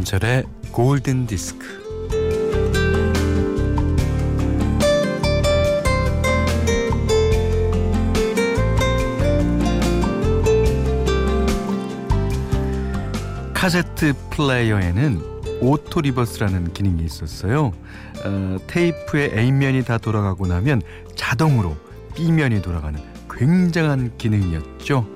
김현철의 골든 디스크. 카세트 플레이어에는 auto reverse라는 기능이 있었어요. 어, 테이프의 A면이 다 돌아가고 나면 자동으로 B면이 돌아가는 굉장한 기능이었죠.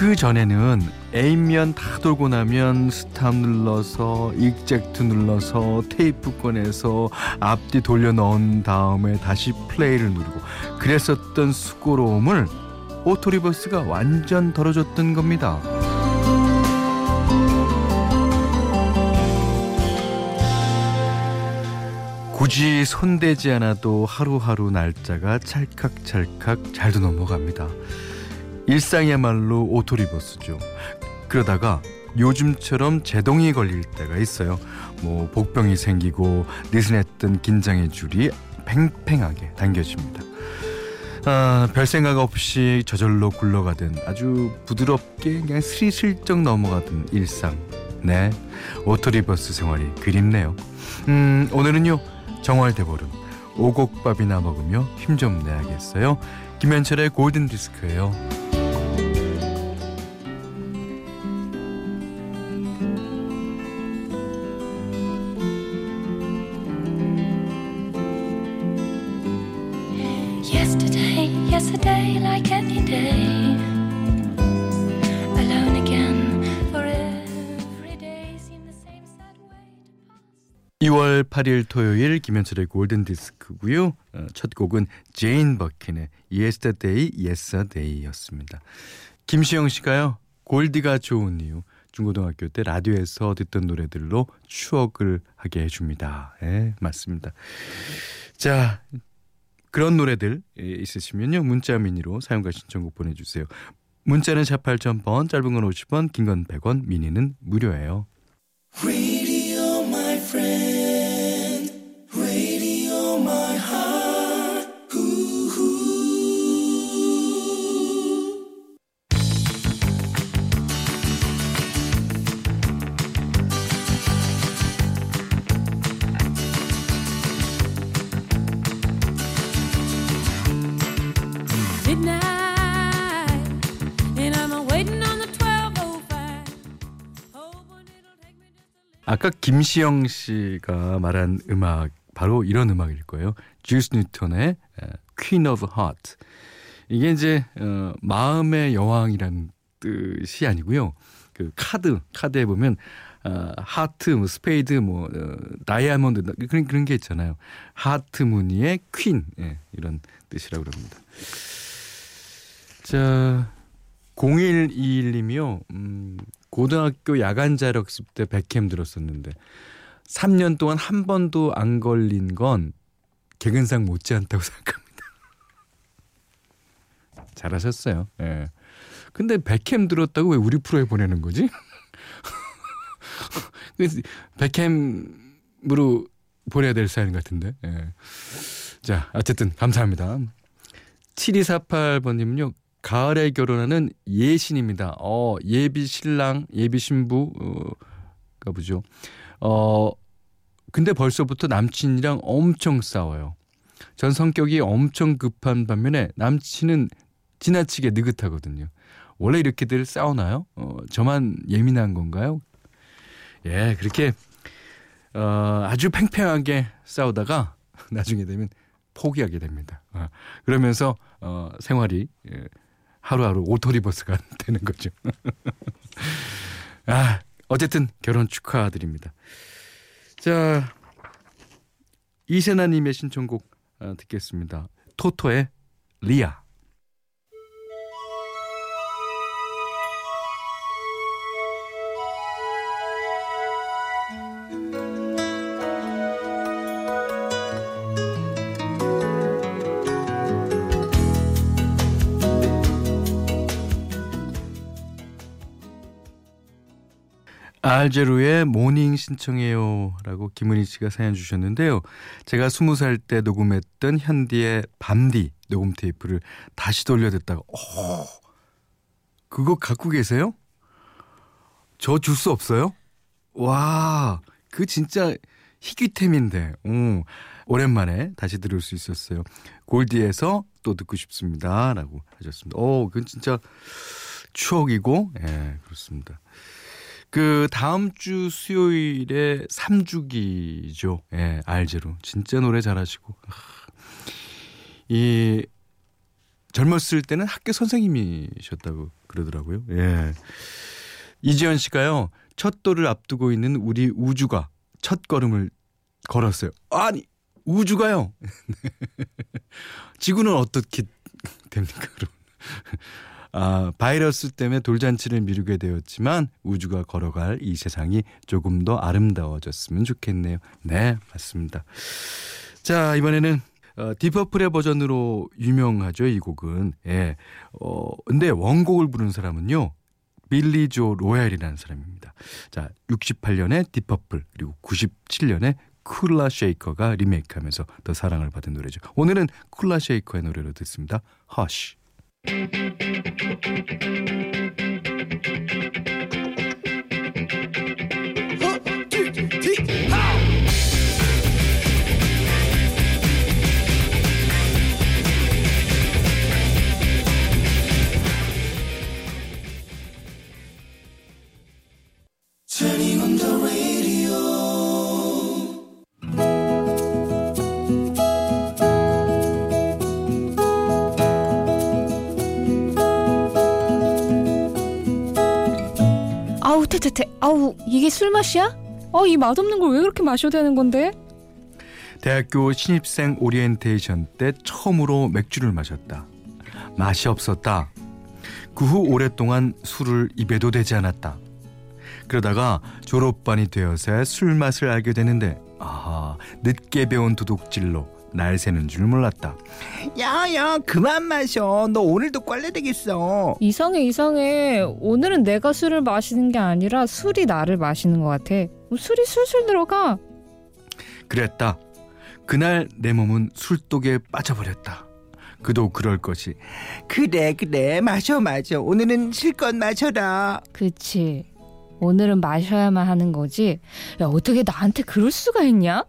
그 전에는 A면 다 돌고 나면 stop 눌러서 eject 눌러서 테이프 꺼내서 앞뒤 돌려 넣은 다음에 다시 플레이를 누르고 그랬었던 수고로움을 auto reverse가 완전 덜어줬던 겁니다. 굳이 손대지 않아도 하루하루 날짜가 찰칵찰칵 잘도 넘어갑니다. 일상이야말로 auto reverse죠. 그러다가 요즘처럼 제동이 걸릴 때가 있어요. 뭐 복병이 생기고 느슨했던 긴장의 줄이 팽팽하게 당겨집니다. 아, 별 생각 없이 저절로 굴러가던 아주 부드럽게 그냥 스리슬쩍 넘어가던 일상. 네, auto reverse 생활이 그립네요. 음, 오늘은요 정월 대보름 오곡밥이나 먹으며 힘 좀 내야겠어요. 김현철의 골든 디스크예요. Yesterday, yesterday, like any day. Alone again, for every day seemed the same sad way to pass. 2월 8일 토요일 김현철의 골든 디스크고요. 어, 첫 곡은 제인 버킨의 Yesterday Yes a Day였습니다. 김시영 씨가요. 골디가 좋은 이유. 중고등학교 때 라디오에서 듣던 노래들로 추억을 하게 해줍니다. 예, 맞습니다. 자, 그런 노래들 예, 있으시면요. 문자 미니로 사연과 신청곡 보내주세요. 문자는 샵 8000번, 짧은 건 50원, 긴 건 100원, 미니는 무료예요. 아까 김시영 씨가 말한 음악 바로 이런 음악일 거예요. 주스 뉴턴의 Queen of Heart. 이게 이제 어, 마음의 여왕이라는 뜻이 아니고요. 그 카드 카드에 보면 어, 하트, 뭐 스페이드, 뭐 어, 다이아몬드 그런 그런 게 있잖아요. 하트 무늬의 퀸 예, 이런 뜻이라고 그럽니다. 자 0121님이요. 음, 고등학교 야간 자력습 때 백캠 들었었는데 3년 동안 한 번도 안 걸린 건 개근상 못지않다고 생각합니다. 잘하셨어요. 예. 근데 백캠 들었다고 왜 우리 프로에 보내는 거지? 그래서 백캠으로 보내야 될 사연 같은데. 예. 자, 어쨌든 감사합니다. 7248번님은요. 가을에 결혼하는 예신입니다. 어, 예비 신랑, 예비 신부가 보죠. 어, 근데 벌써부터 남친이랑 엄청 싸워요. 전 성격이 엄청 급한 반면에 남친은 지나치게 느긋하거든요. 원래 이렇게들 싸우나요? 어, 저만 예민한 건가요? 예, 그렇게 어, 아주 팽팽하게 싸우다가 나중에 되면 포기하게 됩니다. 어, 그러면서 어, 생활이 예, 하루하루 auto reverse가 되는 거죠. 아, 어쨌든 결혼 축하드립니다. 자, 이세나님의 신청곡 어, 듣겠습니다. 토토의 리아. 알제로의 Morning 신청해요라고 김은희 씨가 사연 주셨는데요. 제가 스무 살 때 녹음했던 현디의 밤디 녹음 테이프를 다시 돌려 듣다가 오 그거 갖고 계세요? 저 줄 수 없어요? 와, 그 진짜 희귀템인데. 오, 오랜만에 다시 들을 수 있었어요. 골디에서 또 듣고 싶습니다. 라고 하셨습니다. 오, 그건 진짜 추억이고, 예, 그렇습니다. 그 다음 주 수요일에 3주기죠. 예, 알제로. 진짜 노래 잘하시고. 아, 이 젊었을 때는 학교 선생님이셨다고 그러더라고요. 예. 이지연 씨가요. 첫 돌을 앞두고 있는 우리 우주가 첫 걸음을 걸었어요. 아니, 우주가요. 지구는 어떻게 됩니까, 그럼? 아, 바이러스 때문에 돌잔치를 미루게 되었지만 우주가 걸어갈 이 세상이 조금 더 아름다워졌으면 좋겠네요. 네, 맞습니다. 자, 이번에는 어, Deep Purple의 버전으로 유명하죠, 이 곡은. 예. 어, 근데 원곡을 부른 사람은요. 빌리 조 로얄이라는 사람입니다. 자, 68년에 Deep Purple 그리고 97년에 Kula Shaker가 리메이크하면서 더 사랑을 받은 노래죠. 오늘은 Kula Shaker의 노래로 듣습니다. 허 Thank you. 아우 퉤퉤퉤 아우 이게 술 맛이야? 어 이 맛없는 걸 왜 그렇게 마셔야 되는 건데? 대학교 신입생 오리엔테이션 때 처음으로 맥주를 마셨다. 맛이 없었다. 그 후 오랫동안 술을 입에도 대지 않았다. 그러다가 졸업반이 되어서 술 맛을 알게 되는데 아 늦게 배운 도둑질로 날 새는 줄 몰랐다. 야야 그만 마셔. 너 오늘도 꽐라 되겠어. 이상해 이상해. 오늘은 내가 술을 마시는 게 아니라 술이 나를 마시는 것 같아. 술이 술술 들어가. 그랬다. 그날 내 몸은 술독에 빠져버렸다. 그도 그럴 것이. 그래 그래. 마셔 마셔. 오늘은 실컷 마셔라. 그치. 오늘은 마셔야만 하는 거지. 야 어떻게 나한테 그럴 수가 있냐?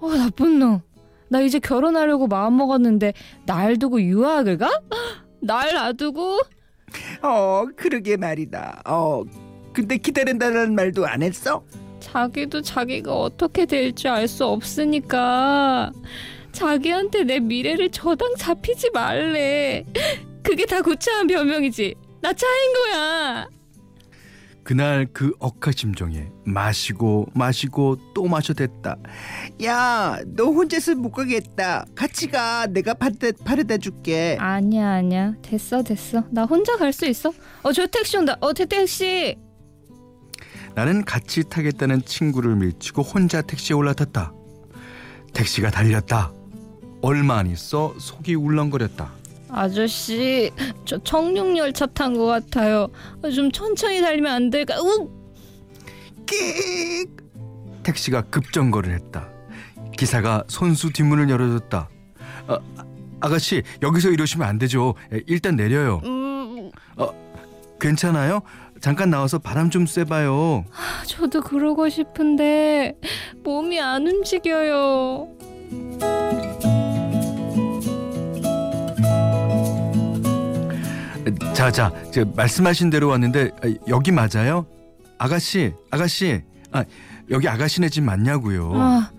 어 나쁜 놈 나 이제 결혼하려고 마음먹었는데 날 두고 유학을 가? 날 놔두고? 어 그러게 말이다 어 근데 기다린다는 말도 안 했어? 자기도 자기가 어떻게 될지 알 수 없으니까 자기한테 내 미래를 저당 잡히지 말래. 그게 다 구차한 변명이지. 나 차인 거야. 그날 그 억하심정에 마시고 마시고 또 마셔댔다. 야 너 혼자서 못 가겠다 같이 가 내가 바르다, 바르다 줄게 아니야 아니야. 됐어 됐어. 나 혼자 갈 수 있어. 어 저 택시 온다. 어 태- 택시. 나는 같이 타겠다는 친구를 밀치고 혼자 택시에 올라탔다. 택시가 달렸다. 얼마 안 있어 속이 울렁거렸다. 아저씨 저 청룡열차 탄 것 같아요. 어, 좀 천천히 달리면 안 될까? 우! 끽 택시가 급정거를 했다. 기사가 손수 뒷문을 열어줬다. 아, 아가씨 여기서 이러시면 안 되죠. 에, 일단 내려요. 음, 괜찮아요? 잠깐 나와서 바람 좀 쐬봐요. 저도 그러고 싶은데 몸이 안 움직여요. 자 자, 저 말씀하신 대로 왔는데 아, 여기 맞아요? 아가씨, 아가씨, 아 여기 아가씨네 집 맞냐고요? 아,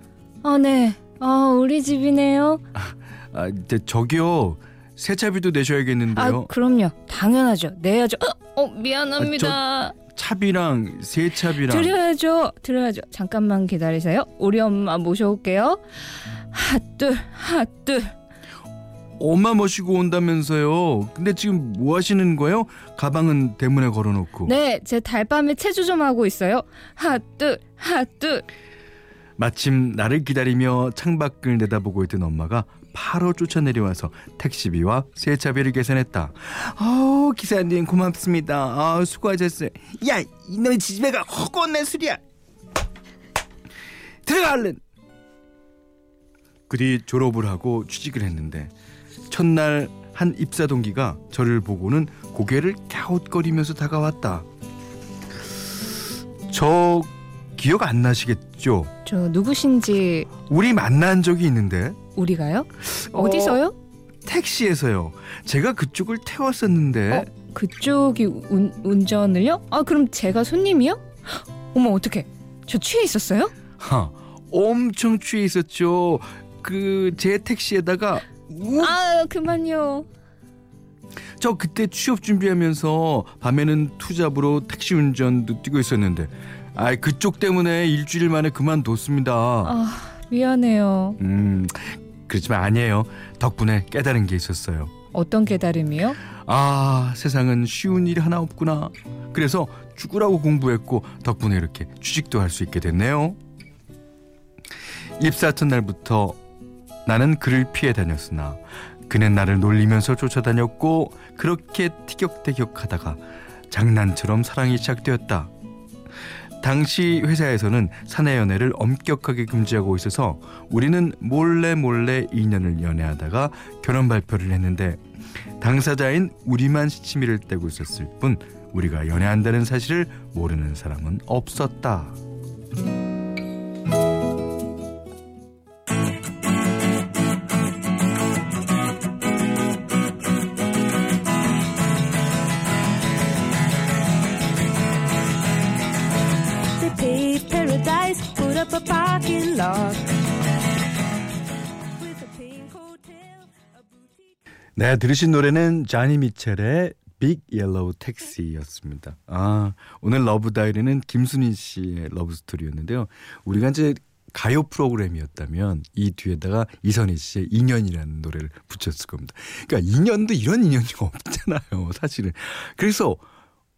아 네. 아 우리 집이네요. 아, 근데 저기요 세차비도 아 내셔야겠는데요. 그럼요. 당연하죠. 내야죠. 어, 어 미안합니다. 차비랑 세차비랑 드려야죠. 드려야죠. 잠깐만 기다리세요. 우리 엄마 모셔올게요. 핫둘 핫둘. 엄마 모시고 온다면서요. 근데 지금 뭐 하시는 거예요? 가방은 대문에 걸어놓고. 네, 제 달밤에 체조 좀 하고 있어요. 핫둘 핫둘. 마침 나를 기다리며 창밖을 내다보고 있던 엄마가 바로 쫓아 내려와서 택시비와 세차비를 계산했다. 어 기사님 고맙습니다 아 수고하셨어요 야 이놈의 지지배가 허건내 술이야 들어가 얼른 그뒤 졸업을 하고 취직을 했는데 첫날 한 입사 동기가 저를 보고는 고개를 갸웃거리면서 다가왔다. 저 기억 안 나시겠죠? 저 누구신지 우리 만난 적이 있는데 우리가요? 어, 어디서요? 택시에서요. 제가 그쪽을 태웠었는데 어? 그쪽이 운, 운전을요? 아 그럼 제가 손님이요? 어머 어떡해 저 취해 있었어요? 하, 엄청 취해 있었죠. 그 제 택시에다가 우- 아 그만요 저 그때 취업 준비하면서 밤에는 투잡으로 택시 운전도 뛰고 있었는데 아 그쪽 때문에 일주일 만에 그만뒀습니다. 아 미안해요 음 그렇지만 아니에요. 덕분에 깨달은 게 있었어요. 어떤 깨달음이요? 아 세상은 쉬운 일이 하나 없구나. 그래서 죽으라고 공부했고 덕분에 이렇게 취직도 할 수 있게 됐네요. 입사 첫날부터 나는 그를 피해 다녔으나 그는 나를 놀리면서 쫓아다녔고 그렇게 티격태격하다가 장난처럼 사랑이 시작되었다. 당시 회사에서는 사내 연애를 엄격하게 금지하고 있어서 우리는 몰래 몰래 2년을 연애하다가 결혼 발표를 했는데 당사자인 우리만 시치미를 떼고 있었을 뿐 우리가 연애한다는 사실을 모르는 사람은 없었다. Up a parking lot. 네, 들으신 노래는 자니 미첼의 Big Yellow Taxi였습니다. 아, 오늘 Love Diary는 김순희 씨의 love story였는데요. 우리가 이제 가요 프로그램이었다면 이 뒤에다가 이선희 씨의 인연이라는 노래를 붙였을 겁니다. 그러니까 인연도 이런 인연이 없잖아요, 사실은. 그래서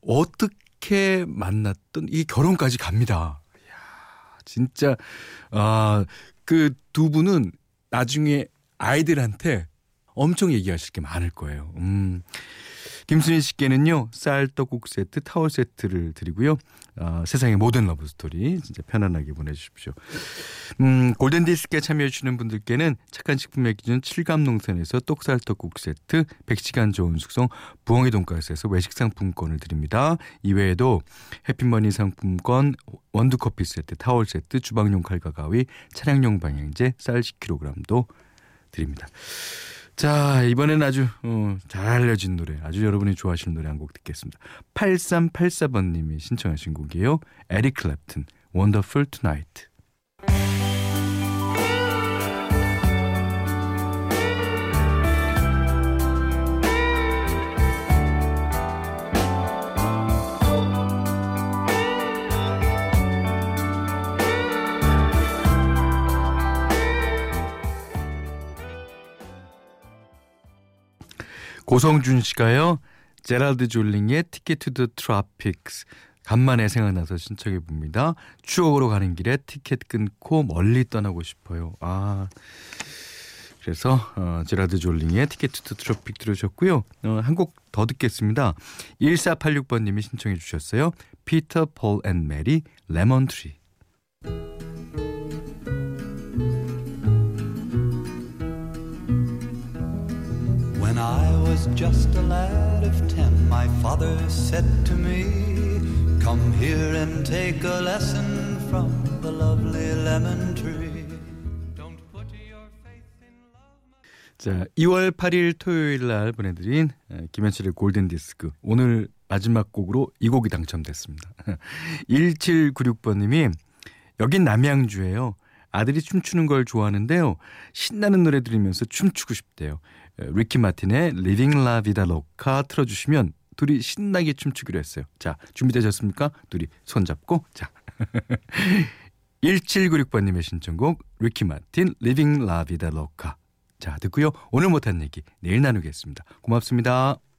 어떻게 만났던 이 결혼까지 갑니다. 진짜 아, 그 두 분은 나중에 아이들한테 엄청 얘기하실 게 많을 거예요. 음. 김순희 씨께는요 쌀 떡국 세트 타월 세트를 드리고요 어, 세상의 모든 love story 진짜 편안하게 보내주십시오. 음, 골든 디스크에 참여해 주시는 분들께는 착한 식품의 기준 칠갑농산에서 똑살 떡국 세트 100시간 저온 숙성 부엉이 돈가스에서 외식 상품권을 드립니다. 이외에도 해피머니 상품권 원두 커피 세트 타월 세트 주방용 칼과 가위 차량용 방향제 쌀 10kg도 드립니다. 자, 이번엔 아주 어, 잘 알려진 노래, 아주 여러분이 좋아하시는 노래 한 곡 듣겠습니다. 8384번님이 신청하신 곡이에요. 에릭 클랩튼, Wonderful Tonight. 고성준 씨가요. 제랄드 졸링의 Ticket to the Tropics 간만에 생각나서 신청해 봅니다. 추억으로 가는 길에 티켓 끊고 멀리 떠나고 싶어요. 아. 그래서 어, 제라드 졸링의 Ticket to the Tropics 들으셨고요. 어, 한곡 더 듣겠습니다. 1486번 님이 신청해 주셨어요. Peter Paul and Mary Lemon Tree. Was just a lad of ten, my father said to me, Come here and take a lesson from the lovely lemon tree. Don't put your faith in love. 자, 2월 8일 토요일 날 보내드린 에, 김현철의 골든 디스크. 오늘 마지막 곡으로 이 곡이 당첨됐습니다. 1796번님이 여긴 남양주예요. 아들이 춤추는 걸 좋아하는데요. 신나는 노래 들으면서 춤추고 싶대요. 에, 리키 마틴의 La Vida Loca 틀어주시면 둘이 신나게 춤추기로 했어요. 자, 준비되셨습니까? 둘이 손잡고 자. 1796번님의 신청곡 리키 마틴 La Vida Loca 자 듣고요. 오늘 못한 얘기 내일 나누겠습니다. 고맙습니다.